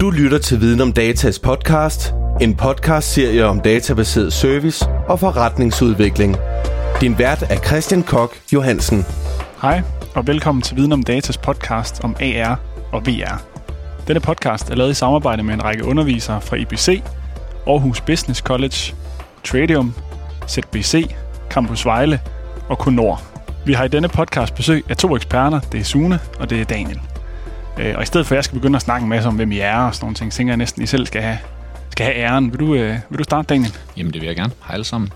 Du lytter til Viden om Datas podcast, en podcast-serie om databaseret service og forretningsudvikling. Din vært er Christian Kok Johansen. Hej, og velkommen til Viden om Datas podcast om AR og VR. Denne podcast er lavet i samarbejde med en række undervisere fra IBC, Aarhus Business College, Tradium, ZBC, Campus Vejle og Konor. Vi har i denne podcast besøg af to eksperter. Det er Sune og det er Daniel. Øh, og i stedet for, at jeg skal begynde at snakke en masse om, hvem I er og sådan nogle ting, tænker jeg næsten, at I selv skal have, skal have æren. Vil du, øh, vil du starte, Daniel? Jamen, det vil jeg gerne. Hej alle sammen.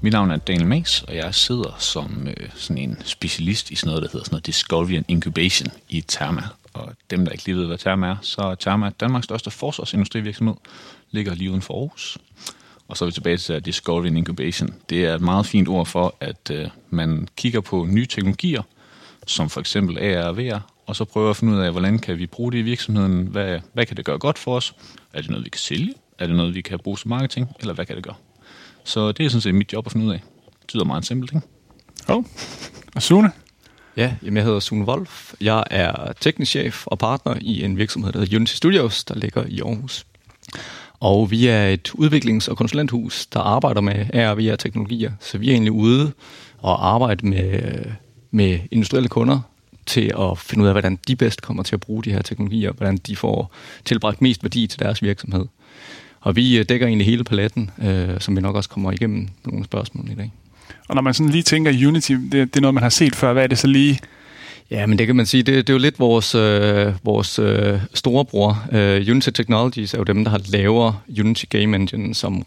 Mit navn er Daniel Mays, og jeg sidder som øh, sådan en specialist i sådan noget, der hedder sådan noget Discovery and Incubation i Therma. Og dem, der ikke lige ved, hvad Therma er, så er Therma Danmarks største forsvarsindustrivirksomhed, ligger lige uden for Aarhus. Og så er vi tilbage til Discovery and Incubation. Det er et meget fint ord for, at øh, man kigger på nye teknologier, som for eksempel AR og VR, og så prøver at finde ud af, hvordan kan vi bruge det i virksomheden? Hvad, hvad kan det gøre godt for os? Er det noget, vi kan sælge? Er det noget, vi kan bruge som marketing? Eller hvad kan det gøre? Så det er sådan set mit job at finde ud af. Det tyder meget simpelt, ikke? Oh. Og Sune? Ja, jamen jeg hedder Sune Wolf. Jeg er teknisk chef og partner i en virksomhed, der hedder Unity Studios, der ligger i Aarhus. Og vi er et udviklings- og konsulenthus, der arbejder med AR og VR-teknologier. Så vi er egentlig ude og arbejde med, med industrielle kunder til at finde ud af, hvordan de bedst kommer til at bruge de her teknologier, hvordan de får tilbragt mest værdi til deres virksomhed. Og vi øh, dækker egentlig hele paletten, øh, som vi nok også kommer igennem nogle spørgsmål i dag. Og når man sådan lige tænker Unity, det, det er noget, man har set før. Hvad er det så lige? Ja, men det kan man sige, det, det er jo lidt vores, øh, vores øh, storebror. Øh, Unity Technologies er jo dem, der har lavet Unity Game Engine, som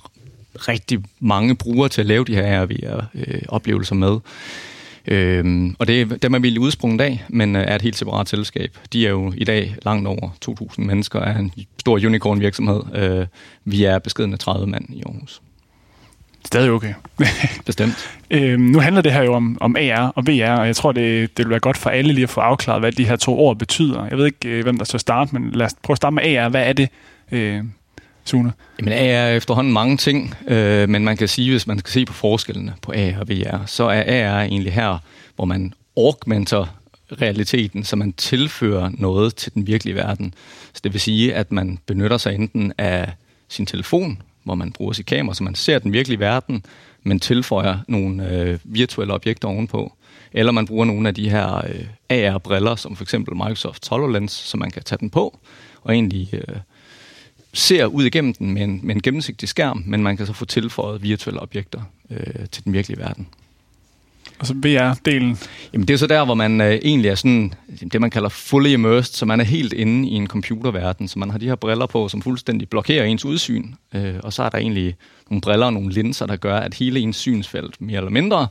rigtig mange bruger til at lave de her AR-oplevelser øh, med. Øhm, og det, dem er vi lige udsprunget af, men øh, er et helt separat selskab. De er jo i dag langt over 2.000 mennesker, er en stor unicorn virksomhed. Øh, vi er beskedende 30 mand i Aarhus. Stadig okay. Bestemt. øhm, nu handler det her jo om, om AR og VR, og jeg tror, det, det vil være godt for alle lige at få afklaret, hvad de her to ord betyder. Jeg ved ikke, øh, hvem der skal starte, men lad os prøve at starte med AR. Hvad er det, øh, Sune? Jamen AR er efterhånden mange ting, øh, men man kan sige, hvis man skal se på forskellene på AR og VR, så er AR egentlig her, hvor man augmenter realiteten, så man tilfører noget til den virkelige verden. Så det vil sige, at man benytter sig enten af sin telefon, hvor man bruger sit kamera, så man ser den virkelige verden, men tilføjer nogle øh, virtuelle objekter ovenpå. Eller man bruger nogle af de her øh, AR-briller, som for eksempel Microsoft HoloLens, så man kan tage den på og egentlig øh, ser ud igennem den med en, med en gennemsigtig skærm, men man kan så få tilføjet virtuelle objekter øh, til den virkelige verden. Og så VR-delen? Jamen det er så der, hvor man øh, egentlig er sådan, det man kalder fully immersed, så man er helt inde i en computerverden, så man har de her briller på, som fuldstændig blokerer ens udsyn, øh, og så er der egentlig nogle briller og nogle linser, der gør, at hele ens synsfelt, mere eller mindre,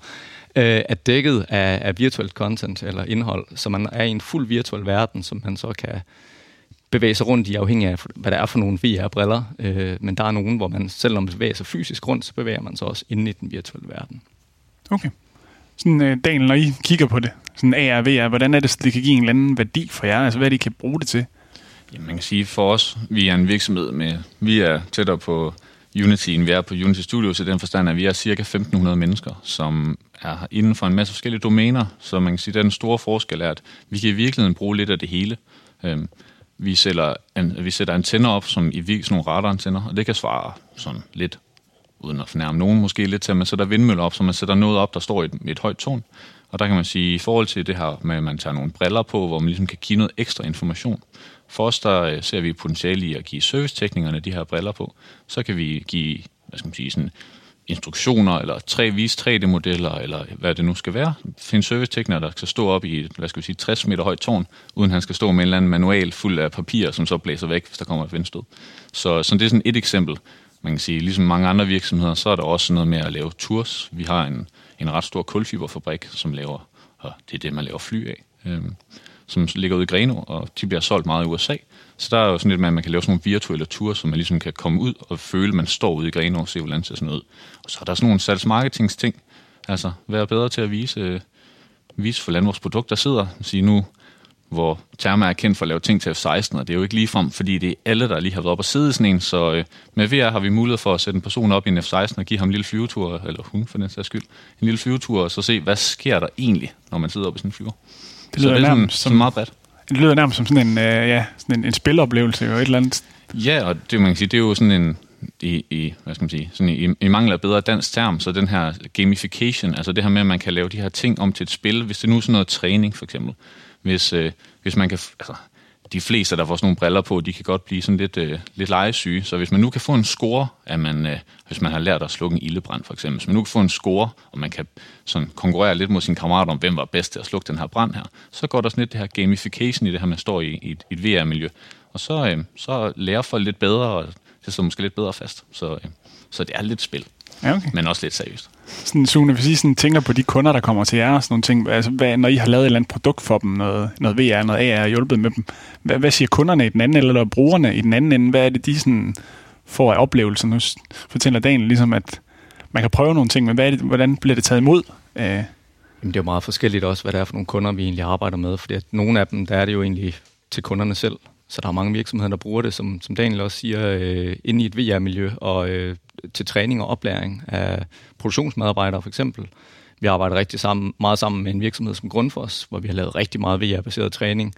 øh, er dækket af, af virtuelt content eller indhold, så man er i en fuld virtuel verden, som man så kan bevæge sig rundt i, afhængig af, hvad der er for nogle VR-briller. Øh, men der er nogen, hvor man, selvom man bevæger sig fysisk rundt, så bevæger man sig også inde i den virtuelle verden. Okay. Sådan, øh, Daniel, når I kigger på det, sådan AR og VR, hvordan er det, så det kan give en eller anden værdi for jer? Altså, hvad de kan bruge det til? Jamen, man kan sige, for os, vi er en virksomhed med, vi er tættere på Unity, end vi er på Unity Studios, i den forstand, at vi er cirka 1.500 mennesker, som er inden for en masse forskellige domæner. Så man kan sige, at den store forskel er, at vi kan i virkeligheden bruge lidt af det hele. Øhm, vi, sælger an, vi sætter antenner op, som i vis nogle radarantenner, og det kan svare sådan lidt, uden at fornærme nogen måske lidt til, at man sætter vindmøller op, så man sætter noget op, der står i et, et højt tårn. Og der kan man sige, i forhold til det her med, at man tager nogle briller på, hvor man ligesom kan give noget ekstra information. For os, der øh, ser vi potentiale i at give serviceteknikerne de her briller på. Så kan vi give, hvad skal man sige, sådan instruktioner, eller tre vis 3D-modeller, eller hvad det nu skal være. Find servicetekniker, der skal stå op i et, hvad skal vi sige, 60 meter højt tårn, uden han skal stå med en eller anden manual fuld af papir, som så blæser væk, hvis der kommer et vindstød. Så, så det er sådan et eksempel. Man kan sige, ligesom mange andre virksomheder, så er der også noget med at lave tours. Vi har en, en ret stor kulfiberfabrik, som laver, og det er det, man laver fly af, øhm, som ligger ude i Greno, og de bliver solgt meget i USA. Så der er jo sådan lidt med, at man kan lave sådan nogle virtuelle ture, så man ligesom kan komme ud og føle, at man står ude i Greno og se, hvordan det ser sådan ud. Og så er der sådan nogle salgsmarketingsting. Altså, være bedre til at vise, øh, vise for hvordan vores produkter sidder. Sige nu, hvor Therma er kendt for at lave ting til F-16, og det er jo ikke ligefrem, fordi det er alle, der lige har været op og sidde i sådan en, så øh, med VR har vi mulighed for at sætte en person op i en F-16 og give ham en lille flyvetur, eller hun for den sags skyld, en lille flyvetur, og så se, hvad sker der egentlig, når man sidder op i sådan en flyver. Det lyder så det er nærmest sådan, som meget bredt. Det lyder nærmest som sådan en, øh, ja, sådan en, en spiloplevelse, og et eller andet. Ja, og det man kan sige, det er jo sådan en, i, i, hvad skal man sige, sådan i, i mangel af bedre dansk term, så den her gamification, altså det her med, at man kan lave de her ting om til et spil, hvis det nu er sådan noget træning for eksempel, hvis, øh, hvis man kan, altså de fleste, der får sådan nogle briller på, de kan godt blive sådan lidt, øh, lidt legesyge. Så hvis man nu kan få en score, at man, øh, hvis man har lært at slukke en ildebrand for eksempel, hvis man nu kan få en score, og man kan sådan konkurrere lidt mod sine kammerater om, hvem var bedst til at slukke den her brand her, så går der sådan lidt det her gamification i det her, man står i, i et, et VR-miljø. Og så, øh, så lærer folk lidt bedre, og det står måske lidt bedre fast. Så, øh, så det er lidt spil, Ja, okay. men også lidt seriøst. Sådan, Sune, hvis I sådan tænker på de kunder, der kommer til jer og sådan nogle ting, altså, hvad, når I har lavet et eller andet produkt for dem, noget, noget VR, noget AR, og hjulpet med dem, hvad, hvad siger kunderne i den anden, eller brugerne i den anden ende? Hvad er det, de sådan får af oplevelser? Nu fortæller Daniel ligesom, at man kan prøve nogle ting, men hvad er det, hvordan bliver det taget imod? Øh, Jamen, det er jo meget forskelligt også, hvad det er for nogle kunder, vi egentlig arbejder med, fordi at nogle af dem, der er det jo egentlig til kunderne selv. Så der er mange virksomheder, der bruger det, som, som Daniel også siger, øh, inde i et VR-miljø og øh, til træning og oplæring af produktionsmedarbejdere for eksempel. Vi arbejder rigtig sammen, meget sammen med en virksomhed som Grundfos, hvor vi har lavet rigtig meget VR-baseret træning.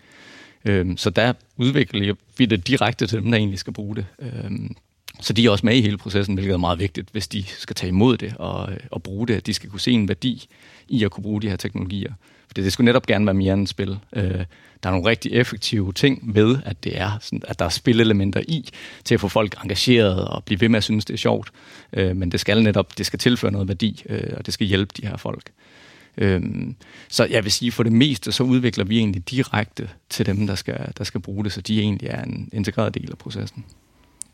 Øhm, så der udvikler vi det direkte til dem, der egentlig skal bruge det. Øhm, så de er også med i hele processen, hvilket er meget vigtigt, hvis de skal tage imod det og, øh, og bruge det, at de skal kunne se en værdi i at kunne bruge de her teknologier. For det skulle netop gerne være mere end et spil. Øh, der er nogle rigtig effektive ting ved, at det er sådan, at der er spilelementer i, til at få folk engageret og blive ved med at synes, det er sjovt. Øh, men det skal netop, det skal tilføre noget værdi, øh, og det skal hjælpe de her folk. Øhm, så jeg vil sige, for det meste, så udvikler vi egentlig direkte til dem, der skal, der skal bruge det, så de egentlig er en integreret del af processen.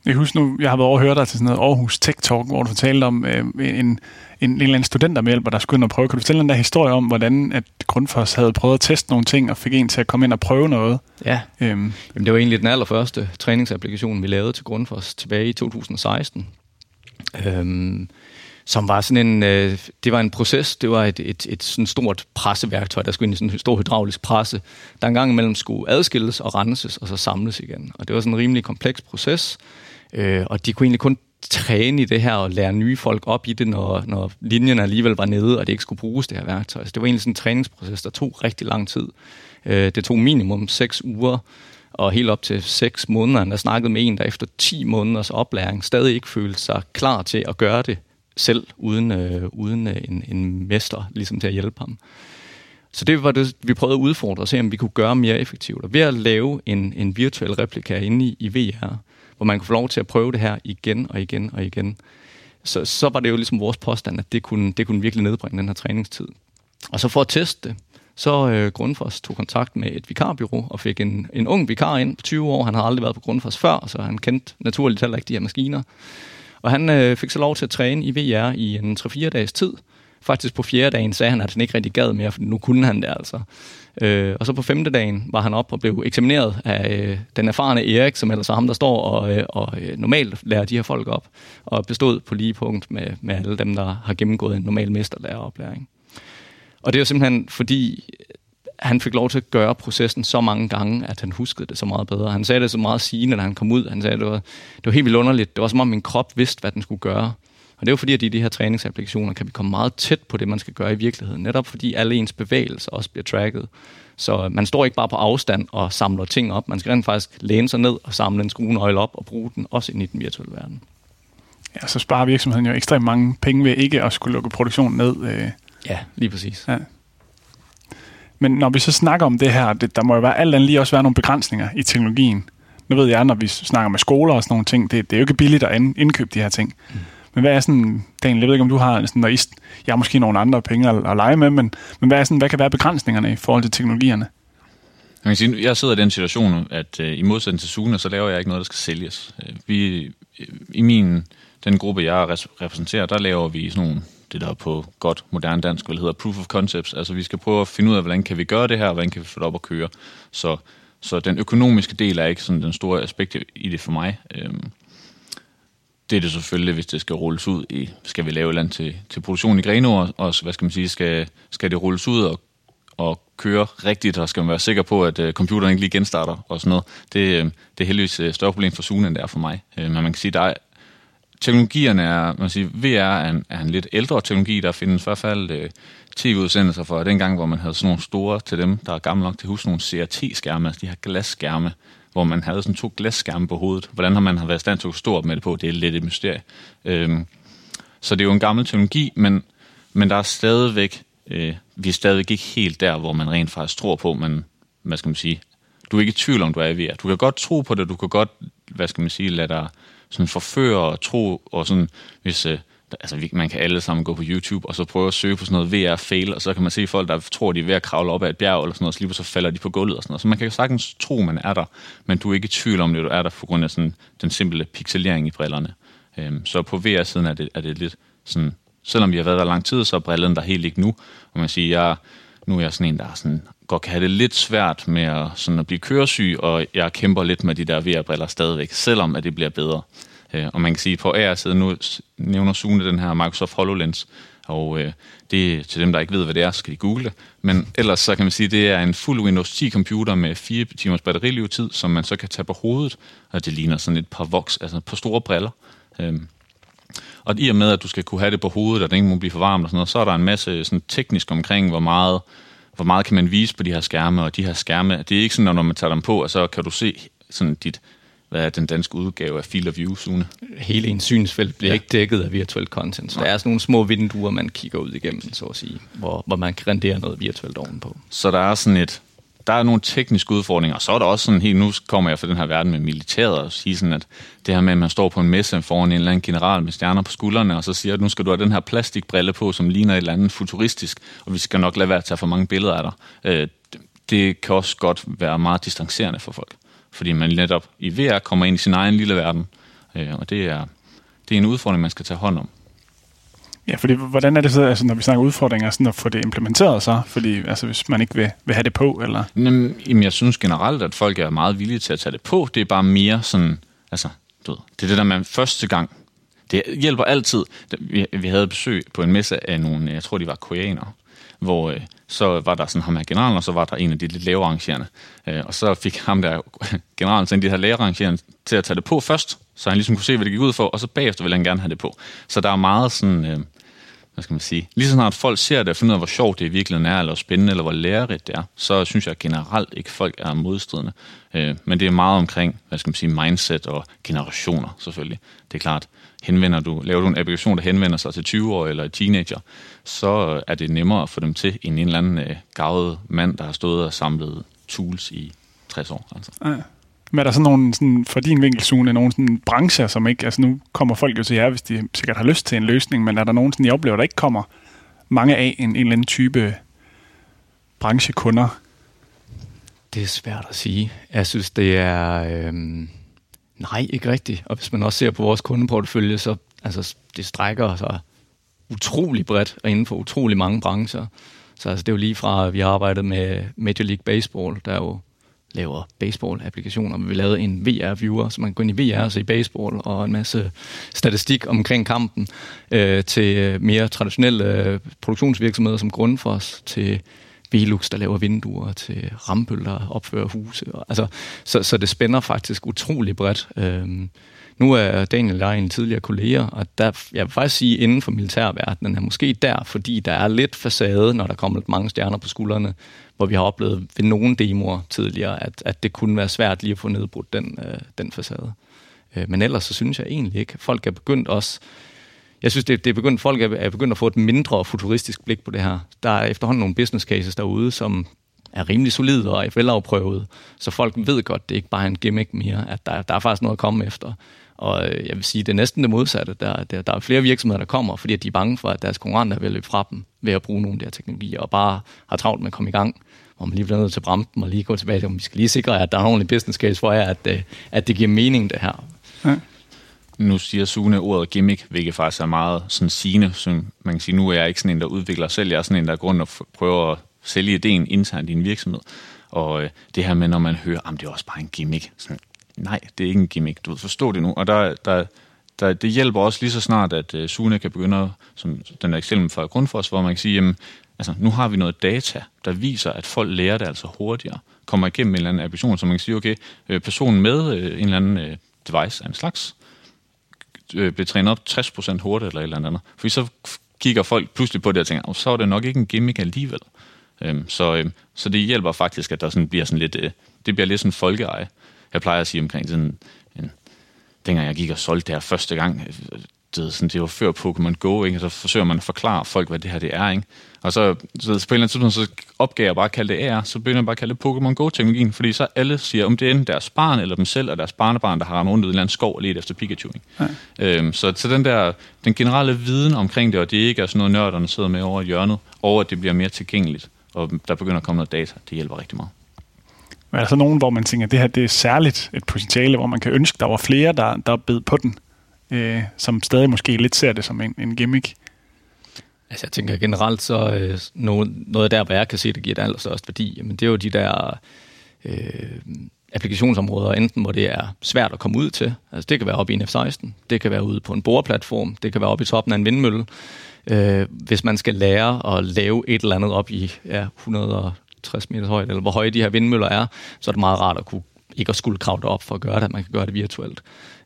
Jeg husker nu, jeg har været over at høre dig til sådan noget Aarhus Tech Talk, hvor du fortalte om øh, en, en, en eller anden studentermedhjælper, der skulle ind og prøve. Kan du fortælle den der historie om, hvordan at Grundfos havde prøvet at teste nogle ting, og fik en til at komme ind og prøve noget? Ja, Øhm, Jamen, det var egentlig den allerførste træningsapplikation, vi lavede til Grundfos tilbage i 2016. Øhm, som var sådan en, øh, det var en proces, det var et, et, et sådan stort presseværktøj, der skulle ind i sådan en stor hydraulisk presse, der engang imellem skulle adskilles og renses, og så samles igen. Og det var sådan en rimelig kompleks proces, øh, og de kunne egentlig kun træne i det her og lære nye folk op i det, når, når linjen alligevel var nede, og det ikke skulle bruges, det her værktøj. Så det var egentlig sådan en træningsproces, der tog rigtig lang tid. Øh, det tog minimum 6 uger, og helt op til 6 måneder. Der snakkede med en, der efter 10 måneders oplæring stadig ikke følte sig klar til at gøre det selv, uden, øh, uden øh, en, en mester ligesom til at hjælpe ham. Så det var det, vi prøvede at udfordre og se, om vi kunne gøre mere effektivt. Og ved at lave en, en virtuel replika inde i, i VR, hvor man kunne få lov til at prøve det her igen og igen og igen, så, så var det jo ligesom vores påstand, at det kunne, det kunne virkelig nedbringe den her træningstid. Og så for at teste det, så øh, Grundfos tog kontakt med et vikarbyrå og fik en, en ung vikar ind på 20 år. Han har aldrig været på Grundfos før, så han kendte naturligt heller ikke de her maskiner. Og han øh, fik så lov til at træne i VR i en 3-4 dages tid. Faktisk på fjerde dagen sagde han, at han ikke rigtig gad mere, for nu kunne han det altså. Øh, og så på femte dagen var han op og blev eksamineret af øh, den erfarne Erik, som ellers er ham, der står og, øh, og øh, normalt lærer de her folk op, og bestod på lige punkt med, med alle dem, der har gennemgået en normal mesterlæreroplæring. Og det er jo simpelthen fordi, øh, han fik lov til at gøre processen så mange gange, at han huskede det så meget bedre. Han sagde det så meget sigende, da han kom ud. Han sagde, at det var, det var helt vildt underligt. Det var som om min krop vidste, hvad den skulle gøre. Og det er jo fordi, at i de her træningsapplikationer kan vi komme meget tæt på det, man skal gøre i virkeligheden. Netop fordi alle ens bevægelser også bliver tracket. Så man står ikke bare på afstand og samler ting op. Man skal rent faktisk læne sig ned og samle en skruenøgle op og bruge den også ind i den virtuelle verden. ja, så sparer virksomheden jo ekstremt mange penge ved ikke at skulle lukke produktionen ned. Øh. Ja, lige præcis. Ja. Men når vi så snakker om det her, det, der må jo være alt andet lige også være nogle begrænsninger i teknologien. Nu ved jeg, når vi snakker med skoler og sådan nogle ting, det, det er jo ikke billigt at ind- indkøbe de her ting. Mm. Men hvad er sådan, Daniel, jeg ved ikke, om du har, sådan, når I, jeg har måske nogle andre penge at, at lege med, men, men hvad, er sådan, hvad kan være begrænsningerne i forhold til teknologierne? Jeg kan sige, jeg sidder i den situation, at øh, i modsætning til Sune, så laver jeg ikke noget, der skal sælges. Øh, vi, øh, I min, den gruppe, jeg repræsenterer, der laver vi sådan nogle, det der på godt moderne dansk, hvad hedder proof of concepts. Altså vi skal prøve at finde ud af, hvordan kan vi gøre det her, og hvordan kan vi få det op at køre. Så, så den økonomiske del er ikke sådan den store aspekt i det for mig. Øhm, det er det selvfølgelig, hvis det skal rulles ud i, skal vi lave et eller andet til, til produktion i Greno, og, og hvad skal man sige, skal, skal det rulles ud og, og køre rigtigt, og skal man være sikker på, at uh, computeren ikke lige genstarter og sådan noget. Det, øh, det er heldigvis et større problem for Sune, end det er for mig. Uh, men man kan sige, der er, teknologierne er, man kan sige, VR er en, er en lidt ældre teknologi, der findes i hvert fald uh, tv-udsendelser fra dengang, hvor man havde sådan nogle store til dem, der er gamle nok til at huske nogle CRT-skærme, altså de her glasskærme, hvor man havde sådan to glasskærme på hovedet. Hvordan har man været i stand til at stå op med det på, det er lidt et mysterie. Øhm, så det er jo en gammel teknologi, men, men der er stadigvæk, øh, vi er stadigvæk ikke helt der, hvor man rent faktisk tror på, men hvad skal man sige, du er ikke i tvivl om, du er i VR. Du kan godt tro på det, du kan godt, hvad skal man sige, lade dig sådan forføre og tro, og sådan, hvis, øh, altså man kan alle sammen gå på YouTube og så prøve at søge på sådan noget VR-fail, og så kan man se folk, der tror, de er ved at kravle op ad et bjerg eller sådan noget, så lige så falder de på gulvet og sådan noget. Så man kan jo sagtens tro, man er der, men du er ikke i tvivl om at du er der på grund af sådan den simple pixelering i brillerne. Øhm, så på VR-siden er det, er det lidt sådan, selvom vi har været der lang tid, så er brillen der helt ikke nu. Og man siger, jeg, nu er jeg sådan en, der sådan, godt kan have det lidt svært med at, sådan at blive køresyg, og jeg kæmper lidt med de der VR-briller stadigvæk, selvom at det bliver bedre. Øh, og man kan sige, på AR-siden nu nævner Sune den her Microsoft HoloLens, og øh, det til dem, der ikke ved, hvad det er, skal de google det. Men ellers så kan man sige, det er en fuld Windows 10 computer med 4 timers batterilevetid, som man så kan tage på hovedet, og det ligner sådan et par voks, altså på store briller. Øhm, og i og med, at du skal kunne have det på hovedet, og det ikke må blive for varmt og sådan noget, så er der en masse sådan teknisk omkring, hvor meget, hvor meget kan man vise på de her skærme, og de her skærme, det er ikke sådan, at når man tager dem på, og så kan du se sådan dit hvad er den danske udgave af Field of View, Sune? Hele ens synsfelt bliver ja. ikke dækket af virtuelt content, så Nej. der er sådan nogle små vinduer, man kigger ud igennem, så at sige, hvor, hvor man kan rendere noget virtuelt ovenpå. Så der er sådan et, der er nogle tekniske udfordringer, og så er der også sådan helt, nu kommer jeg fra den her verden med militæret, og sige sådan, at det her med, at man står på en messe foran en eller anden general med stjerner på skuldrene, og så siger, at nu skal du have den her plastikbrille på, som ligner et eller andet futuristisk, og vi skal nok lade være at tage for mange billeder af dig. Øh, det kan også godt være meget distancerende for folk fordi man netop i VR kommer ind i sin egen lille verden, øh, og det er, det er en udfordring, man skal tage hånd om. Ja, fordi hvordan er det så, altså, når vi snakker udfordringer, sådan at få det implementeret så? Fordi altså, hvis man ikke vil, vil have det på, eller? Jamen, jeg synes generelt, at folk er meget villige til at tage det på. Det er bare mere sådan, altså, du ved, det er det der med første gang. Det hjælper altid. Vi, vi havde besøg på en messe af nogle, jeg tror de var koreanere, hvor øh, så var der sådan ham her generalen, og så var der en af de lidt lavere arrangerende. Øh, og så fik ham der generalen sådan de her lavere arrangerende til at tage det på først, så han ligesom kunne se, hvad det gik ud for, og så bagefter ville han gerne have det på. Så der er meget sådan, øh, hvad skal man sige, lige så snart folk ser det og finder ud af, hvor sjovt det i virkeligheden er, eller spændende, eller hvor lærerigt det er, så synes jeg generelt ikke, folk er modstridende. Øh, men det er meget omkring, hvad skal man sige, mindset og generationer selvfølgelig. Det er klart, henvender du, laver du en applikation, der henvender sig til 20 år eller teenager, så er det nemmere at få dem til end en eller anden øh, gavet mand, der har stået og samlet tools i 60 år. Altså. Ja. Men er der sådan nogle, sådan, for din vinkelsune, nogle sådan brancher, som ikke, altså nu kommer folk jo til jer, hvis de sikkert har lyst til en løsning, men er der nogen, sådan, I oplever, der ikke kommer mange af en, en eller anden type branchekunder? Det er svært at sige. Jeg synes, det er... Øhm, nej, ikke rigtigt. Og hvis man også ser på vores kundeportefølje, så altså, det strækker sig utrolig bredt og inden for utrolig mange brancher. Så altså, det er jo lige fra, at vi har arbejdet med Major League Baseball, der jo laver baseball-applikationer. Vi lavede en VR-viewer, så man kan gå ind i VR og se baseball, og en masse statistik omkring kampen, øh, til mere traditionelle øh, produktionsvirksomheder som Grundfos, til Velux, der laver vinduer, til Rambøl, der opfører huse. Altså, så, så det spænder faktisk utrolig bredt. Øhm, nu er Daniel og jeg en tidligere kollega, og der, jeg vil faktisk sige, inden for militærverdenen er måske der, fordi der er lidt facade, når der kommer lidt mange stjerner på skuldrene, hvor vi har oplevet ved nogle demoer tidligere, at, at det kunne være svært lige at få nedbrudt den, øh, den facade. Øh, men ellers så synes jeg egentlig ikke. Folk er begyndt også jeg synes, det, det er begyndt, folk er, er begyndt at få et mindre futuristisk blik på det her. Der er efterhånden nogle business cases derude, som er rimelig solide og er velafprøvet, så folk ved godt, det er ikke bare en gimmick mere, at der, der er faktisk noget at komme efter. Og øh, jeg vil sige, det er næsten det modsatte. Der, der, der er flere virksomheder, der kommer, fordi de er bange for, at deres konkurrenter vil løbe fra dem ved at bruge nogle af de her teknologier, og bare har travlt med at komme i gang, hvor man lige bliver nødt til at bremse dem og lige gå tilbage til, om vi skal lige sikre, at der er en ordentlig business case for jer, at, øh, at det giver mening, det her. Ja. Nu siger Sune ordet gimmick, hvilket faktisk er meget sådan sigende. Så man kan sige, nu er jeg ikke sådan en, der udvikler selv. Jeg er sådan en, der går grund og prøver at sælge ideen internt i en virksomhed. Og øh, det her med, når man hører, at det er også bare en gimmick. Sådan, nej, det er ikke en gimmick. Du forstår det nu. Og der, der, der, det hjælper også lige så snart, at øh, Sune kan begynde, som den der eksempel fra Grundfos, hvor man kan sige, jamen, altså, nu har vi noget data, der viser, at folk lærer det altså hurtigere, kommer igennem en eller anden applikation, så man kan sige, okay, øh, personen med øh, en eller anden øh, device af en slags, øh, bliver trænet op 60% hurtigt eller et eller andet. Fordi så kigger folk pludselig på det og tænker, oh, så er det nok ikke en gimmick alligevel. Øhm, så, øh, så det hjælper faktisk, at der sådan bliver sådan lidt, øh, det bliver lidt sådan folkeeje. Jeg plejer at sige omkring sådan en, dengang jeg gik og solgte det her første gang, øh, det, sådan, det var før Pokémon Go, ikke? så forsøger man at forklare folk, hvad det her det er. Ikke? Og så, så på en eller anden tidspunkt, så opgav jeg bare at kalde det AR, så begynder jeg bare at kalde det Pokémon Go-teknologien, fordi så alle siger, om det er deres barn, eller dem selv, og deres barnebarn, der har rundt i en eller anden skov og let efter Pikachu. Ikke? Ja. Øhm, så, så den der, den generelle viden omkring det, og det ikke er sådan noget nørderne sidder med over i hjørnet, og at det bliver mere tilgængeligt, og der begynder at komme noget data, det hjælper rigtig meget. Men er der så nogen, hvor man tænker, at det her det er særligt et potentiale, hvor man kan ønske, der var flere, der, der bed på den, øh, som stadig måske lidt ser det som en, en gimmick? Altså jeg tænker generelt, så øh, noget, noget der, hvor jeg kan se, det giver det allerstørste værdi, jamen det er jo de der øh, applikationsområder, enten hvor det er svært at komme ud til, altså det kan være oppe i en F-16, det kan være ude på en boreplatform, det kan være oppe i toppen af en vindmølle, øh, hvis man skal lære at lave et eller andet op i ja, 160 meter højde, eller hvor høje de her vindmøller er, så er det meget rart at kunne ikke at skulle kravle op for at gøre det, at man kan gøre det virtuelt.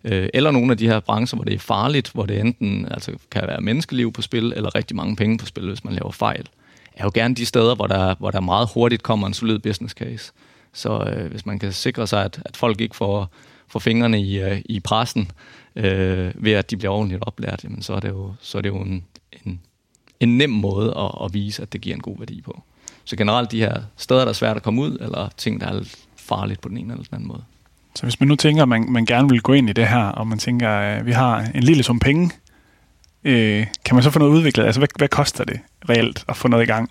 Øh, eller nogle af de her brancher, hvor det er farligt, hvor det enten altså, kan være menneskeliv på spil, eller rigtig mange penge på spil, hvis man laver fejl, er jo gerne de steder, hvor der, hvor der meget hurtigt kommer en solid business case. Så øh, hvis man kan sikre sig, at, at folk ikke får, får fingrene i, øh, i pressen, øh, ved at de bliver ordentligt oplært, jamen, så er det jo, så er det jo en, en, en nem måde at, at vise, at det giver en god værdi på. Så generelt de her steder, der er svært at komme ud, eller ting, der er farligt på den ene eller den anden måde. Så hvis man nu tænker, at man, man gerne vil gå ind i det her, og man tænker, at vi har en lille sum penge, øh, kan man så få noget udviklet? Altså, hvad, hvad koster det reelt at få noget i gang?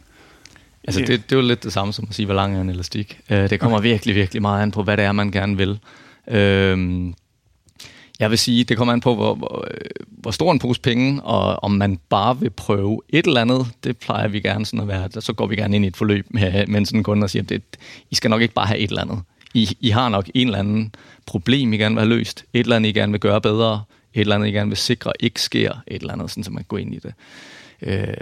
Altså, det, det er jo lidt det samme som at sige, hvor lang er en elastik. Øh, det kommer okay. virkelig, virkelig meget an på, hvad det er, man gerne vil. Øh, jeg vil sige, det kommer an på, hvor, hvor, hvor stor en pose penge, og om man bare vil prøve et eller andet, det plejer vi gerne sådan at være. Så går vi gerne ind i et forløb med, med sådan en kunde og siger, at I skal nok ikke bare have et eller andet. I, I har nok en eller anden problem, I gerne vil have løst. Et eller andet, I gerne vil gøre bedre. Et eller andet, I gerne vil sikre, ikke sker. Et eller andet, sådan, så man går ind i det. Øh,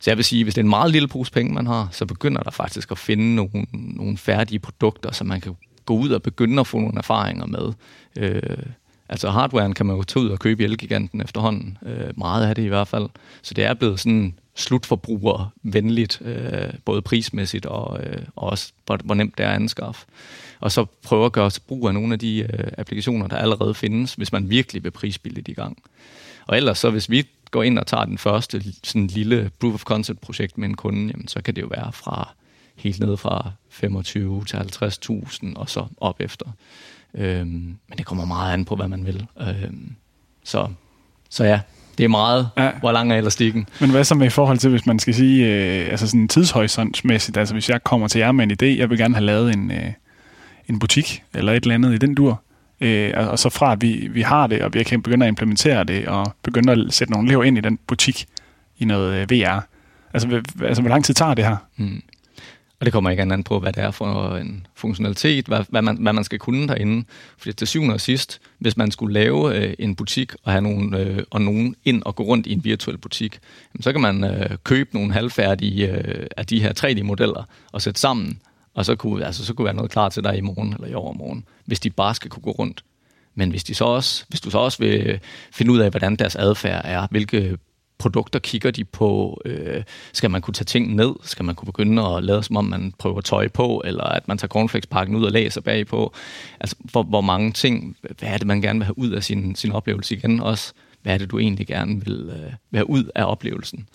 så jeg vil sige, hvis det er en meget lille pose penge, man har, så begynder der faktisk at finde nogle, nogle færdige produkter, som man kan gå ud og begynde at få nogle erfaringer med. Øh, Altså hardwaren kan man jo tage ud og købe i Elgiganten efterhånden. Øh, meget af det i hvert fald. Så det er blevet sådan slutforbrugervenligt, øh, både prismæssigt og, øh, og også hvor, hvor nemt det er at anskaffe. Og så prøve at gøre brug af nogle af de øh, applikationer, der allerede findes, hvis man virkelig vil prisbilligt i gang. Og ellers så, hvis vi går ind og tager den første sådan lille proof of concept projekt med en kunde, jamen, så kan det jo være fra helt ned fra 25 til 50.000 og så op efter. Øhm, men det kommer meget an på, hvad man vil. Øhm, så, så ja, det er meget, ja. hvor lang er elastikken. Men hvad så med i forhold til, hvis man skal sige, øh, altså sådan tidshorisontsmæssigt, altså hvis jeg kommer til jer med en idé, jeg vil gerne have lavet en, øh, en butik, eller et eller andet i den dur, øh, og så fra at vi, vi har det, og vi kan begynde at implementere det, og begynde at sætte nogle elever ind i den butik, i noget øh, VR. Altså, altså, hvor lang tid tager det her? Mm. Og det kommer ikke an på, hvad det er for en funktionalitet, hvad, hvad, man, hvad man skal kunne derinde. Fordi til syvende og sidst, hvis man skulle lave øh, en butik og have nogen, øh, og nogen ind og gå rundt i en virtuel butik, jamen, så kan man øh, købe nogle halvfærdige øh, af de her 3D-modeller og sætte sammen, og så kunne, altså, så kunne være noget klar til dig i morgen eller i overmorgen, hvis de bare skal kunne gå rundt. Men hvis, de så også, hvis du så også vil finde ud af, hvordan deres adfærd er, hvilke produkter kigger de på? Øh, skal man kunne tage ting ned? Skal man kunne begynde at lade som om, man prøver tøj på? Eller at man tager cornflakespakken ud og læser bagpå? Altså, hvor, hvor mange ting, hvad er det, man gerne vil have ud af sin, sin oplevelse igen også? Hvad er det, du egentlig gerne vil, øh, være ud af oplevelsen?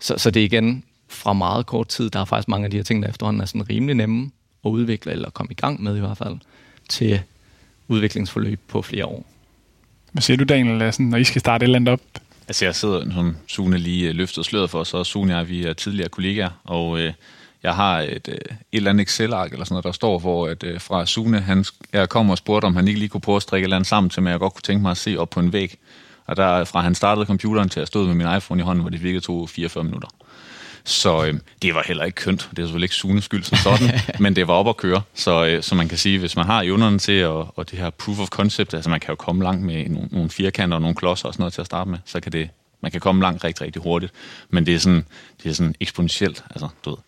Så, så det er igen fra meget kort tid, der er faktisk mange af de her ting, der efterhånden er sådan rimelig nemme at udvikle, eller komme i gang med i hvert fald, til udviklingsforløb på flere år. Hvad siger du, Daniel, sådan, når I skal starte et eller andet op? Altså jeg sidder, som Sune lige øh, løftede sløret for, så Sune og jeg, vi er tidligere kollegaer, og øh, jeg har et, øh, et eller andet Excel-ark, eller sådan noget, der står, hvor at, øh, fra Sune, han, jeg kom og spurgte, om han ikke lige kunne prøve at strikke et eller andet sammen til mig, jeg godt kunne tænke mig at se op på en væg. Og der, fra han startede computeren til jeg stod med min iPhone i hånden, hvor det virkede tog 44 minutter. Så øh, det var heller ikke kønt. Det er selvfølgelig ikke Sunes skyld som sådan, men det var op at køre. Så, øh, så man kan sige, hvis man har evnerne til, og, og det her proof of concept, altså man kan jo komme langt med nogle, nogle firkanter og nogle klodser og sådan noget til at starte med, så kan det, man kan komme langt rigtig, rigtig hurtigt. Men det er sådan, det er sådan eksponentielt. Altså, du ved,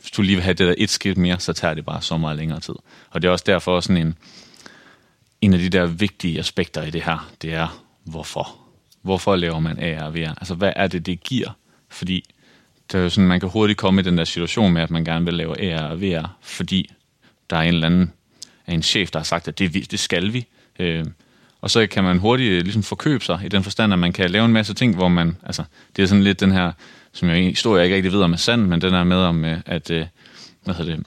hvis du lige vil have det der et skridt mere, så tager det bare så meget længere tid. Og det er også derfor sådan en, en af de der vigtige aspekter i det her, det er, hvorfor? Hvorfor laver man AR og VR? Altså, hvad er det, det giver? Fordi det er øh, sådan, man kan hurtigt komme i den der situation med, at man gerne vil lave AR og VR, fordi der er en eller anden af en chef, der har sagt, at det, det skal vi. Øh, og så kan man hurtigt øh, ligesom forkøbe sig i den forstand, at man kan lave en masse ting, hvor man, altså, det er sådan lidt den her, som jeg historie jeg ikke rigtig ved om er sand, men den er med om, øh, at, øh, hvad hedder det,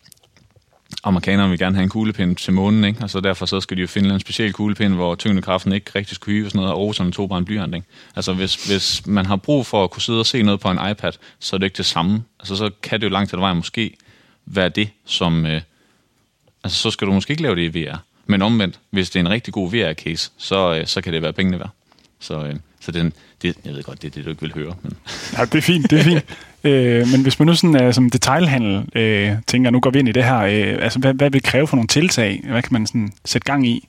amerikanerne vil gerne have en kuglepind til månen, ikke? Altså derfor så skal de jo finde en speciel kuglepind, hvor tyngdekraften ikke rigtig skal hyve og sådan noget, og roserne tog bare en blyant, ikke? Altså hvis, hvis man har brug for at kunne sidde og se noget på en iPad, så er det ikke det samme. Altså så kan det jo langt til vej måske være det, som... Øh, altså så skal du måske ikke lave det i VR. Men omvendt, hvis det er en rigtig god VR-case, så, øh, så kan det være pengene værd. Så, øh, så den, det, jeg ved godt, det er det, du ikke vil høre. Men. Ja, det er fint, det er fint. øh, men hvis man nu sådan er som detailhandel øh, tænker, nu går vi ind i det her, øh, altså hvad, hvad vil kræve for nogle tiltag? Hvad kan man sådan sætte gang i?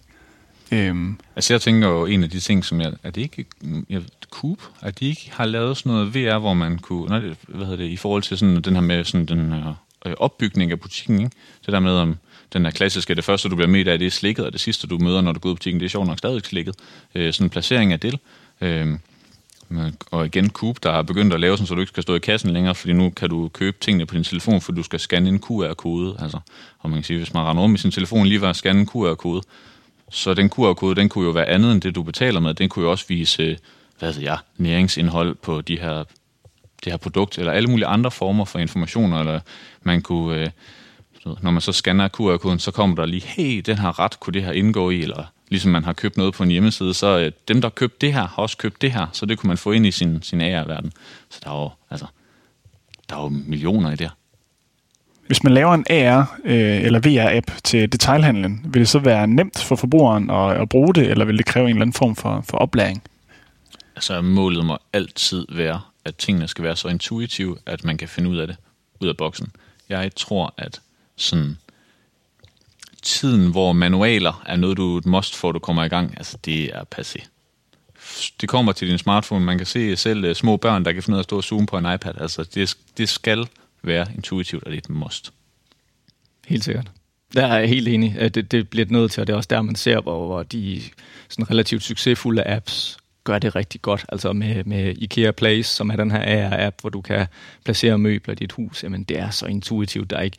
Øhm. Altså jeg tænker jo, en af de ting, som jeg, er det ikke jeg, Coop, at de ikke har lavet sådan noget VR, hvor man kunne, nej, hvad hedder det, i forhold til sådan den her med sådan den her øh, opbygning af butikken, ikke? det der med, om den her klassiske, det første, du bliver mødt af, det er slikket, og det sidste, du møder, når du går ud i butikken, det er sjovt nok stadig slikket. Øh, sådan en placering af det. Øh, og igen Coop, der har begyndt at lave sådan, så du ikke skal stå i kassen længere, fordi nu kan du købe tingene på din telefon, for du skal scanne en QR-kode. Altså, og man kan sige, hvis man render om i sin telefon lige var at scanne en QR-kode, så den QR-kode, den kunne jo være andet end det, du betaler med. Den kunne jo også vise, hvad ved jeg, næringsindhold på de her, det her produkt, eller alle mulige andre former for informationer, eller man kunne, øh, når man så scanner QR-koden, så kommer der lige, hey, den her ret kunne det her indgå i, eller ligesom man har købt noget på en hjemmeside, så øh, dem, der har købt det her, har også købt det her, så det kunne man få ind i sin, sin AR-verden. Så der er jo, altså, der er jo millioner i det Hvis man laver en AR øh, eller VR-app til detailhandlen, vil det så være nemt for forbrugeren at, at bruge det, eller vil det kræve en eller anden form for, for oplæring? Altså målet må altid være, at tingene skal være så intuitive, at man kan finde ud af det ud af boksen. Jeg tror, at sådan tiden, hvor manualer er noget, du et must for, du kommer i gang, altså det er passé. Det kommer til din smartphone. Man kan se selv øh, små børn, der kan finde ud af at stå og zoome på en iPad. Altså det, det skal være intuitivt, og det er et must. Helt sikkert. Der er jeg helt enig. at Det, det bliver nødt til, og det er også der, man ser, hvor, hvor de sådan relativt succesfulde apps gør det rigtig godt. Altså med, med IKEA Place, som er den her AR-app, hvor du kan placere møbler i dit hus. Jamen, det er så intuitivt. Der er ikke,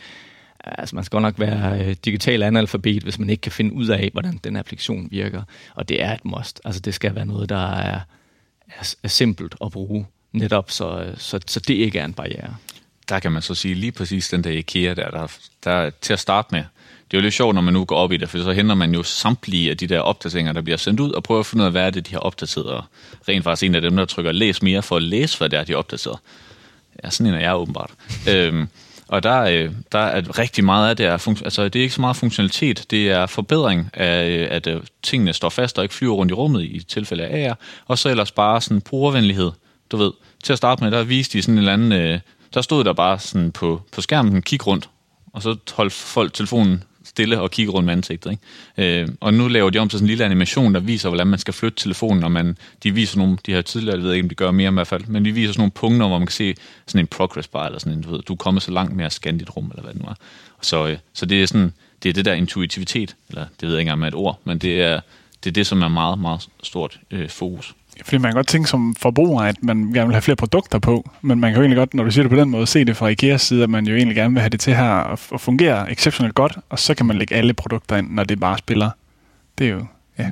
altså man skal nok være øh, digital analfabet, hvis man ikke kan finde ud af, hvordan den applikation virker. Og det er et must. Altså det skal være noget, der er, er, er simpelt at bruge, netop så, så, så det ikke er en barriere. Der kan man så sige lige præcis den der IKEA, der, der, der til at starte med, det er jo lidt sjovt, når man nu går op i det, for så henter man jo samtlige af de der opdateringer, der bliver sendt ud, og prøver at finde ud af, hvad er det, de har opdateret. Og rent faktisk en af dem, der trykker læs mere, for at læse, hvad det er, de har opdateret. Ja, sådan en er jeg åbenbart. øhm, og der, øh, der er rigtig meget af det, er fun- altså det er ikke så meget funktionalitet, det er forbedring af, øh, at øh, tingene står fast og ikke flyver rundt i rummet i tilfælde af AR, og så ellers bare sådan brugervenlighed, du ved. Til at starte med, der viste de sådan en eller anden, øh, der stod der bare sådan på, på skærmen, kig rundt, og så holdt folk telefonen stille og kigge rundt med ansigtet. Ikke? Øh, og nu laver de om til sådan en lille animation, der viser, hvordan man skal flytte telefonen, og man, de viser nogle, de har tidligere, jeg ved ikke, om de gør mere i hvert fald, men de viser sådan nogle punkter, hvor man kan se sådan en progress bar, eller sådan en, du, ved, du er kommet så langt med at scanne dit rum, eller hvad det nu er. Så, øh, så det er sådan, det er det der intuitivitet, eller det ved jeg ikke engang med et ord, men det er det, er det som er meget, meget stort øh, fokus. Fordi man kan godt tænke som forbruger, at man gerne vil have flere produkter på, men man kan jo egentlig godt, når du siger det på den måde, se det fra IKEAs side, at man jo egentlig gerne vil have det til her at fungere exceptionelt godt, og så kan man lægge alle produkter ind, når det bare spiller. Det er jo ja,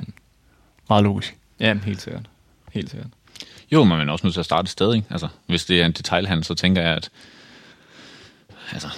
meget logisk. Ja, helt sikkert. Helt sikkert. Jo, men man er også nødt til at starte et sted, ikke? Altså, hvis det er en detailhandel, så tænker jeg, at altså,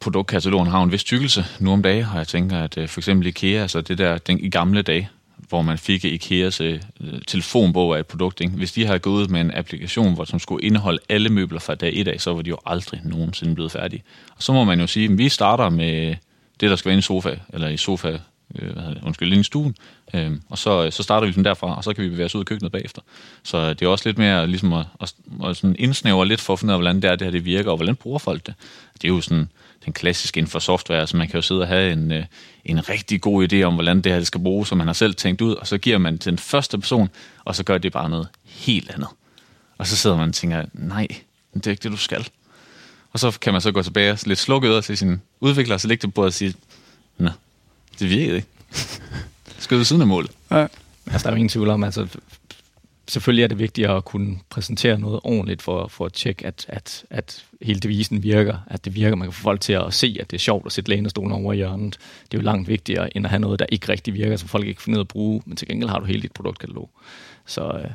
produktkatalogen har en vis tykkelse nu om dagen, og jeg tænker, at øh, for eksempel IKEA, altså det der den, i gamle dage, hvor man fik Ikeas øh, telefonbog af et produkt. Ikke? Hvis de havde gået ud med en applikation, hvor som skulle indeholde alle møbler fra dag 1 af, så var de jo aldrig nogensinde blevet færdige. Og så må man jo sige, at vi starter med det, der skal være i en sofa, eller i sofa, øh, hvad hedder det, undskyld, i stuen, øh, og så, øh, så starter vi den derfra, og så kan vi bevæge os ud i køkkenet bagefter. Så det er også lidt mere ligesom at, at, at sådan indsnævre lidt for at finde ud af, hvordan det, er, det her det virker, og hvordan bruger folk det. Det er jo sådan den klassiske inden for software, så altså man kan jo sidde og have en, øh, en rigtig god idé om, hvordan det her det skal bruges, som man har selv tænkt ud, og så giver man til den første person, og så gør det bare noget helt andet. Og så sidder man og tænker, nej, det er ikke det, du skal. Og så kan man så gå tilbage og lidt slukke øder til sin udvikler, og så lægge det på og sige, nej, det virker ikke. skal ved siden af målet. Ja. Altså, der er jo ingen tvivl om, altså selvfølgelig er det vigtigt at kunne præsentere noget ordentligt for, for at tjekke, at, at, at hele devisen virker, at det virker. Man kan få folk til at se, at det er sjovt at sætte lænestolen over i hjørnet. Det er jo langt vigtigere, end at have noget, der ikke rigtig virker, som folk ikke finder ud at bruge, men til gengæld har du hele dit produktkatalog. Så, øh,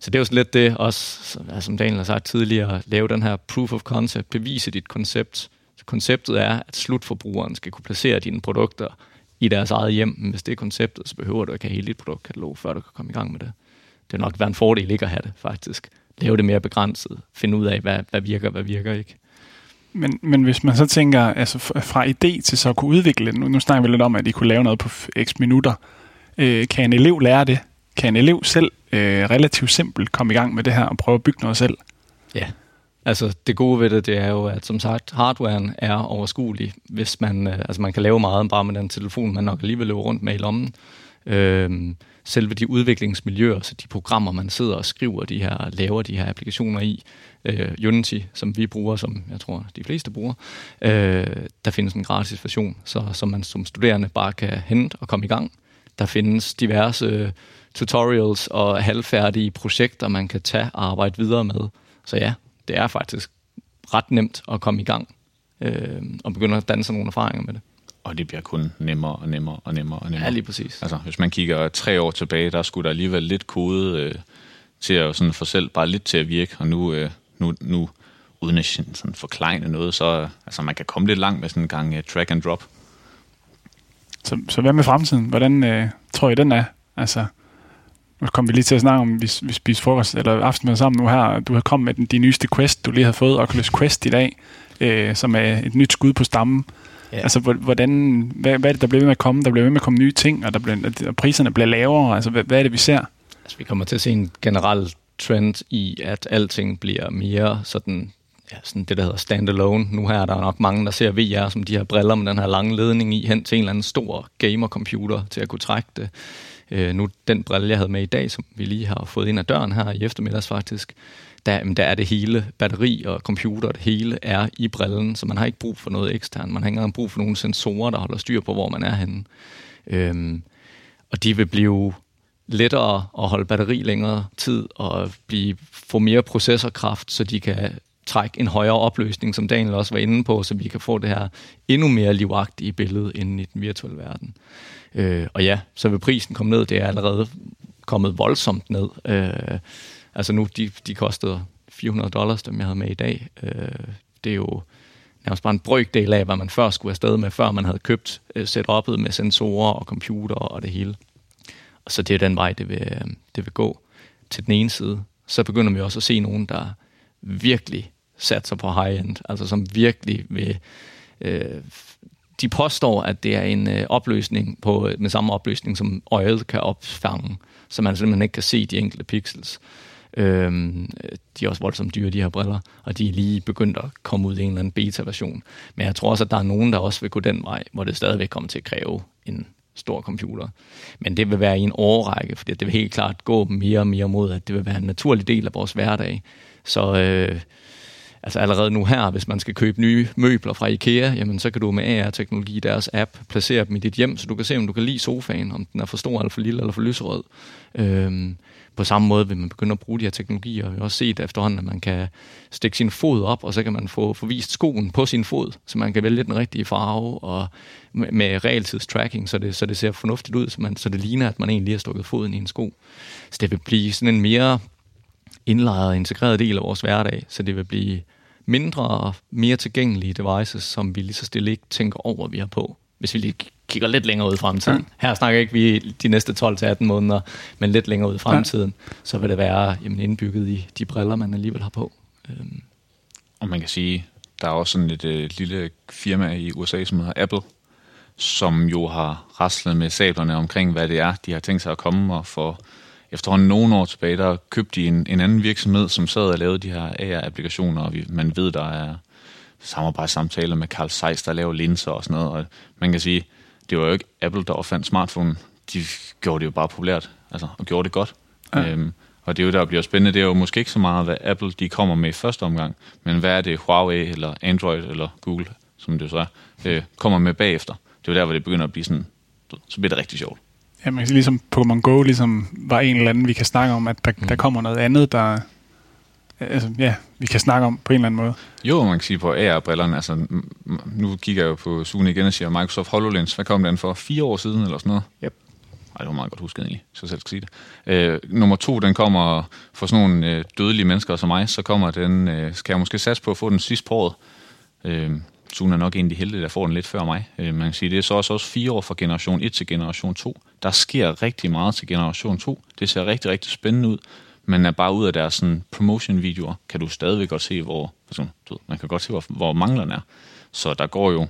så det er jo sådan lidt det også, som Daniel har sagt tidligere, lave den her proof of concept, bevise dit koncept. Så konceptet er, at slutforbrugeren skal kunne placere dine produkter i deres eget hjem. Men hvis det er konceptet, så behøver du ikke have hele dit produktkatalog, før du kan komme i gang med det. Det nok være en fordel ikke at have det, faktisk. Lave det mere begrænset. Finde ud af, hvad, hvad virker, hvad virker ikke. Men, men hvis man så tænker, altså fra idé til så at kunne udvikle det, nu, nu snakker vi lidt om, at de kunne lave noget på x minutter. Øh, kan en elev lære det? Kan en elev selv øh, relativt simpelt komme i gang med det her og prøve at bygge noget selv? Ja, altså det gode ved det, det er jo, at som sagt, hardwaren er overskuelig, hvis man, øh, altså man kan lave meget bare med den telefon, man nok alligevel løber rundt med i lommen. Øh, selve de udviklingsmiljøer, så de programmer, man sidder og skriver de her, laver de her applikationer i, øh, Unity, som vi bruger, som jeg tror de fleste bruger, øh, der findes en gratis version, så, så man som studerende bare kan hente og komme i gang. Der findes diverse øh, tutorials og halvfærdige projekter, man kan tage og arbejde videre med. Så ja, det er faktisk ret nemt at komme i gang øh, og begynde at danne nogle erfaringer med det. Og det bliver kun nemmere og nemmere og nemmere og nemmere. Ja, lige præcis. Altså, hvis man kigger tre år tilbage, der skulle der alligevel lidt kode øh, til at sådan få selv bare lidt til at virke, og nu, øh, nu, nu uden at sådan forklejne noget, så altså, man kan komme lidt langt med sådan en gang uh, track and drop. Så, så hvad med fremtiden? Hvordan øh, tror I, den er? Altså, nu kommer vi lige til at snakke om, vi, vi spiser frokost eller aftenmad sammen nu her. Du har kommet med den, de nyeste Quest, du lige har fået, Oculus Quest i dag, øh, som er et nyt skud på stammen. Ja. Altså, hvordan, hvad, hvad er det, der bliver ved med at komme? Der bliver ved med at komme nye ting, og, der bliver, og priserne bliver lavere. Altså, hvad, hvad er det, vi ser? Altså, vi kommer til at se en generel trend i, at alting bliver mere sådan, ja, sådan det, der hedder standalone. Nu her er der nok mange, der ser VR som de her briller med den her lange ledning i, hen til en eller anden stor gamer-computer til at kunne trække det. Øh, nu den brille, jeg havde med i dag, som vi lige har fået ind ad døren her i eftermiddags faktisk, der, der er det hele, batteri og computer, det hele er i brillen, så man har ikke brug for noget eksternt. Man har ikke engang brug for nogle sensorer, der holder styr på, hvor man er henne. Øhm, og de vil blive lettere at holde batteri længere tid og blive, få mere processorkraft, så de kan trække en højere opløsning, som Daniel også var inde på, så vi kan få det her endnu mere livagtige billede inden i den virtuelle verden. Øh, og ja, så vil prisen komme ned. Det er allerede kommet voldsomt ned. Øh, altså nu, de, de kostede 400 dollars, dem jeg havde med i dag. Øh, det er jo nærmest bare en brøkdel af, hvad man før skulle afsted med, før man havde købt øh, setup'et med sensorer og computer og det hele. Og så det er den vej, det vil, øh, det vil gå til den ene side. Så begynder vi også at se nogen, der virkelig satser på high-end, altså som virkelig vil øh, de påstår, at det er en øh, opløsning på, øh, med samme opløsning, som øjet kan opfange, så man simpelthen ikke kan se de enkelte pixels. Øhm, de er også voldsomt dyre, de her briller, og de er lige begyndt at komme ud i en eller anden beta-version. Men jeg tror også, at der er nogen, der også vil gå den vej, hvor det stadigvæk kommer til at kræve en stor computer. Men det vil være i en årrække, fordi det vil helt klart gå mere og mere mod, at det vil være en naturlig del af vores hverdag. Så øh, altså allerede nu her, hvis man skal købe nye møbler fra IKEA, jamen så kan du med AR-teknologi i deres app placere dem i dit hjem, så du kan se, om du kan lide sofaen, om den er for stor eller for lille eller for lyserød. Øhm, på samme måde vil man begynde at bruge de her teknologier. Vi har også set efterhånden, at man kan stikke sin fod op, og så kan man få forvist skoen på sin fod, så man kan vælge den rigtige farve, og med, med realtidstracking, så det, så det ser fornuftigt ud, så, man, så det ligner, at man egentlig har stukket foden i en sko. Så det vil blive sådan en mere indlejret og integreret del af vores hverdag, så det vil blive mindre og mere tilgængelige devices, som vi lige så stille ikke tænker over, at vi har på, hvis vi lige kigger lidt længere ud i fremtiden. Ja. Her snakker ikke vi de næste 12-18 måneder, men lidt længere ud i fremtiden, ja. så vil det være jamen, indbygget i de briller, man alligevel har på. Øhm. Og man kan sige, der er også sådan et øh, lille firma i USA, som hedder Apple, som jo har raslet med sablerne omkring, hvad det er, de har tænkt sig at komme og få efterhånden nogle år tilbage, der købte de en, en anden virksomhed, som sad og lavede de her AR-applikationer, og vi, man ved, der er samarbejdssamtaler med Carl Zeiss, der laver linser og sådan noget, og man kan sige, det var jo ikke Apple, der opfandt smartphone, de gjorde det jo bare populært, altså, og gjorde det godt. Ja. Øhm, og det er jo der bliver spændende, det er jo måske ikke så meget, hvad Apple de kommer med i første omgang, men hvad er det Huawei eller Android eller Google, som det så er, øh, kommer med bagefter. Det er jo der, hvor det begynder at blive sådan, så bliver det rigtig sjovt. Ja, man kan sige, ligesom Pokémon Go ligesom var en eller anden, vi kan snakke om, at der, mm. der kommer noget andet, der... Altså, ja, vi kan snakke om på en eller anden måde. Jo, man kan sige på AR-brillerne, altså nu kigger jeg jo på Zoom igen og siger, Microsoft HoloLens, hvad kom den for? Fire år siden eller sådan noget? Yep. Ej, det var meget godt husket egentlig, så selv skal sige det. Øh, nummer to, den kommer for sådan nogle øh, dødelige mennesker som mig, så kommer den, øh, skal jeg måske satse på at få den sidste på året. Øh, Zoom er nok egentlig heldig, der får den lidt før mig. Øh, man kan sige, det er så også, også fire år fra generation 1 til generation 2. Der sker rigtig meget til generation 2. Det ser rigtig, rigtig spændende ud. Men er bare ud af deres sådan, promotion-videoer, kan du stadigvæk godt se, hvor, altså, du, man kan godt se, hvor, hvor manglerne er. Så der går jo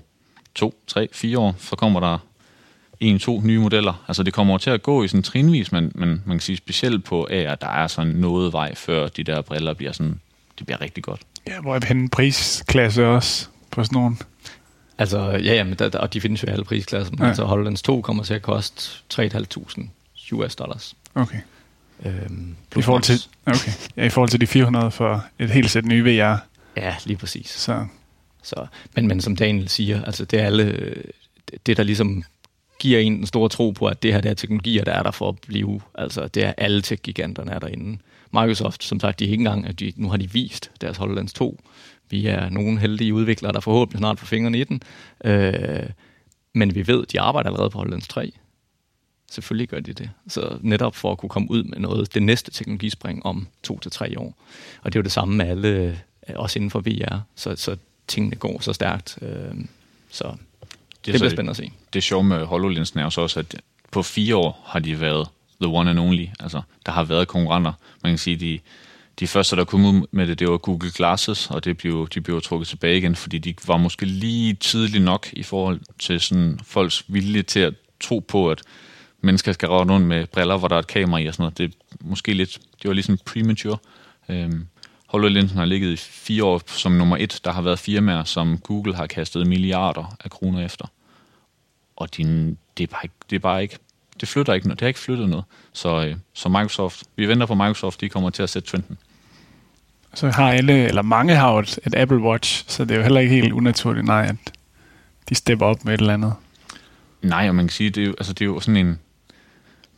to, tre, fire år, så kommer der en, to nye modeller. Altså det kommer til at gå i sådan trinvis, men, men man kan sige specielt på AR, der er sådan noget vej, før de der briller bliver sådan, det bliver rigtig godt. Ja, hvor er en prisklasse også på sådan nogle? Altså, ja, jamen, der, der, og de findes jo i alle prisklasser, men ja. altså HoloLens 2 kommer til at koste 3.500 US dollars. Okay. Øhm, I forhold til, okay. Ja, i forhold til de 400 for et helt sæt nye VR. Ja, lige præcis. Så. Så, men, men som Daniel siger, altså det er alle, det der ligesom giver en en stor tro på, at det her der teknologier, der er der for at blive, altså det er alle tech-giganterne er derinde. Microsoft, som sagt, de er ikke engang, at de, nu har de vist deres HoloLens 2. Vi er nogle heldige udviklere, der forhåbentlig snart får fingrene i den. Øh, men vi ved, de arbejder allerede på HoloLens 3. Selvfølgelig gør de det. Så netop for at kunne komme ud med noget, det næste teknologispring om to til tre år. Og det er jo det samme med alle, også inden for VR. Så, så tingene går så stærkt. Øh, så det, det bliver spændende at se. Det sjove med HoloLens er også, at på fire år har de været the one and only. Altså, der har været konkurrenter. Man kan sige, de, de første, der kom ud med det, det var Google Glasses, og det blev, de blev trukket tilbage igen, fordi de var måske lige tidligt nok i forhold til sådan folks vilje til at tro på, at mennesker skal røre rundt med briller, hvor der er et kamera i og sådan noget. Det er måske lidt, det var ligesom premature. Øhm, HoloLensen har ligget i fire år som nummer et. Der har været firmaer, som Google har kastet milliarder af kroner efter. Og din, det, er bare ikke, det er bare ikke, det flytter ikke noget. Det har ikke flyttet noget. Så, øh, så Microsoft, vi venter på Microsoft, de kommer til at sætte trenden. Så har alle, eller mange har jo et, et Apple Watch, så det er jo heller ikke helt unaturligt, nej, at de stepper op med et eller andet. Nej, og man kan sige, det er jo, altså, det er jo sådan en,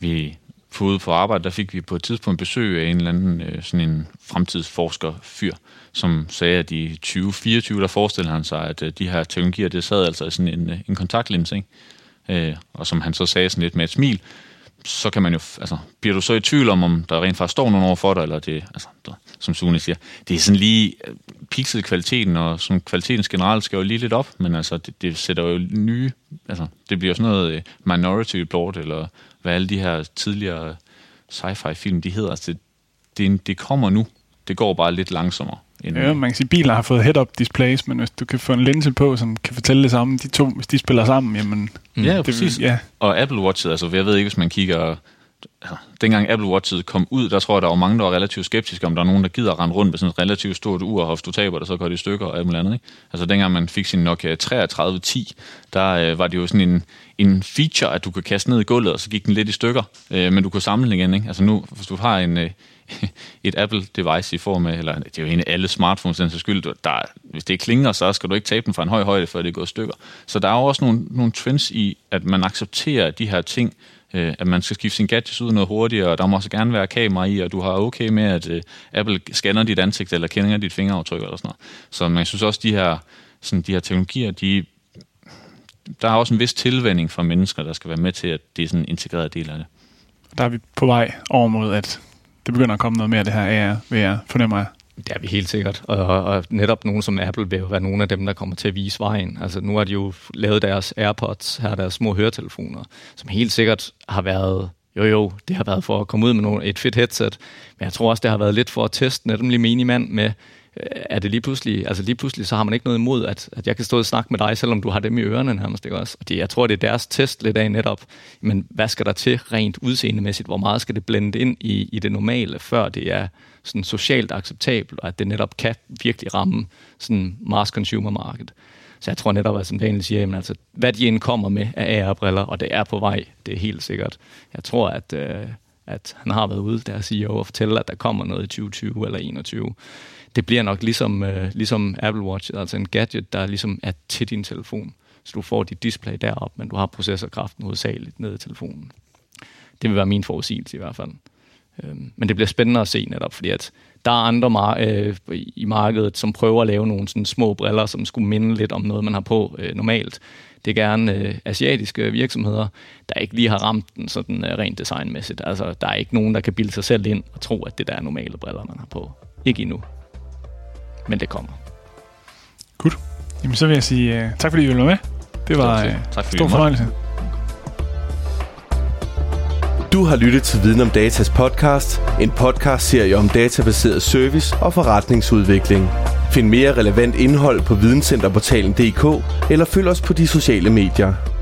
vi fået på arbejde, der fik vi på et tidspunkt besøg af en eller anden øh, sådan en fremtidsforsker fyr, som sagde, at i 2024, der forestillede han sig, at øh, de her teknologier, det sad altså i sådan en, øh, en kontaktlinse, ikke? Øh, og som han så sagde sådan lidt med et smil, så kan man jo, altså, bliver du så i tvivl om, om der rent faktisk står nogen over for dig, eller det, altså, der, som Sune siger, det er sådan lige øh, pixel kvaliteten, og som kvaliteten generelt skal jo lige lidt op, men altså, det, det sætter jo nye, altså, det bliver sådan noget øh, Minority Report, eller hvad alle de her tidligere sci-fi film, de hedder, altså, det, det, det kommer nu, det går bare lidt langsommere. End, ja, man kan sige, at biler har fået head-up displays, men hvis du kan få en linse på, som kan fortælle det samme, de to, hvis de spiller sammen, jamen... Mm. Ja, det, præcis. Ja. Og Apple Watch, altså jeg ved ikke, hvis man kigger... Altså, dengang Apple Watch kom ud, der tror jeg, der var mange, der var relativt skeptiske, om der er nogen, der gider rende rundt med sådan et relativt stort ur, og hvis du taber det, så går det i stykker og alt muligt andet. Ikke? Altså dengang man fik sin Nokia 3310, der øh, var det jo sådan en, en feature, at du kunne kaste ned i gulvet, og så gik den lidt i stykker, øh, men du kunne samle den igen. Ikke? Altså nu, hvis du har en, øh, et Apple-device i form af, eller det er jo en af alle smartphones, den skyld, der, hvis det klinger, så skal du ikke tabe den fra en høj højde, før det går i stykker. Så der er jo også nogle, nogle trends i, at man accepterer de her ting, øh, at man skal skifte sin gadgets ud noget hurtigere, og der må også gerne være kamera i, og du har okay med, at øh, Apple scanner dit ansigt, eller kender dit fingeraftryk, eller sådan noget. Så man synes også, de her, sådan, de her teknologier, de, der er også en vis tilvænding fra mennesker, der skal være med til, at det er sådan en integreret del af det. Der er vi på vej over mod, at det begynder at komme noget mere af det her AR, VR, fornemmer jeg. Det er vi helt sikkert. Og, og netop nogen som Apple vil jo være nogle af dem, der kommer til at vise vejen. Altså nu har de jo lavet deres AirPods, her deres små høretelefoner, som helt sikkert har været jo, jo, det har været for at komme ud med nogle, et fedt headset, men jeg tror også, det har været lidt for at teste netop lige minimand med, er det lige pludselig, altså lige pludselig, så har man ikke noget imod, at, at jeg kan stå og snakke med dig, selvom du har dem i ørerne nærmest, ikke også? Og det, jeg tror, det er deres test lidt af netop, men hvad skal der til rent udseendemæssigt? Hvor meget skal det blende ind i, i det normale, før det er sådan socialt acceptabelt, og at det netop kan virkelig ramme sådan mass consumer market. Så jeg tror netop, at som Daniel siger, jamen, altså, hvad de indkommer med af AR-briller, og det er på vej, det er helt sikkert. Jeg tror, at, øh, at han har været ude, der siger og fortælle, at der kommer noget i 2020 eller 2021 det bliver nok ligesom, øh, ligesom Apple Watch, altså en gadget, der ligesom er til din telefon. Så du får dit display derop, men du har processorkraften hovedsageligt nede i telefonen. Det vil være min forudsigelse i hvert fald. Øh, men det bliver spændende at se netop, fordi at der er andre mar- øh, i markedet, som prøver at lave nogle sådan små briller, som skulle minde lidt om noget, man har på øh, normalt. Det er gerne øh, asiatiske virksomheder, der ikke lige har ramt den sådan øh, rent designmæssigt. Altså, der er ikke nogen, der kan bilde sig selv ind og tro, at det der er normale briller, man har på. Ikke endnu. Men det kommer. Godt. Jamen, så vil jeg sige uh, tak, fordi I ville være med. Det var uh, tak, stor fornøjelse. Du har lyttet til Viden om Datas podcast, en podcast-serie om databaseret service og forretningsudvikling. Find mere relevant indhold på videncenterportalen.dk eller følg os på de sociale medier.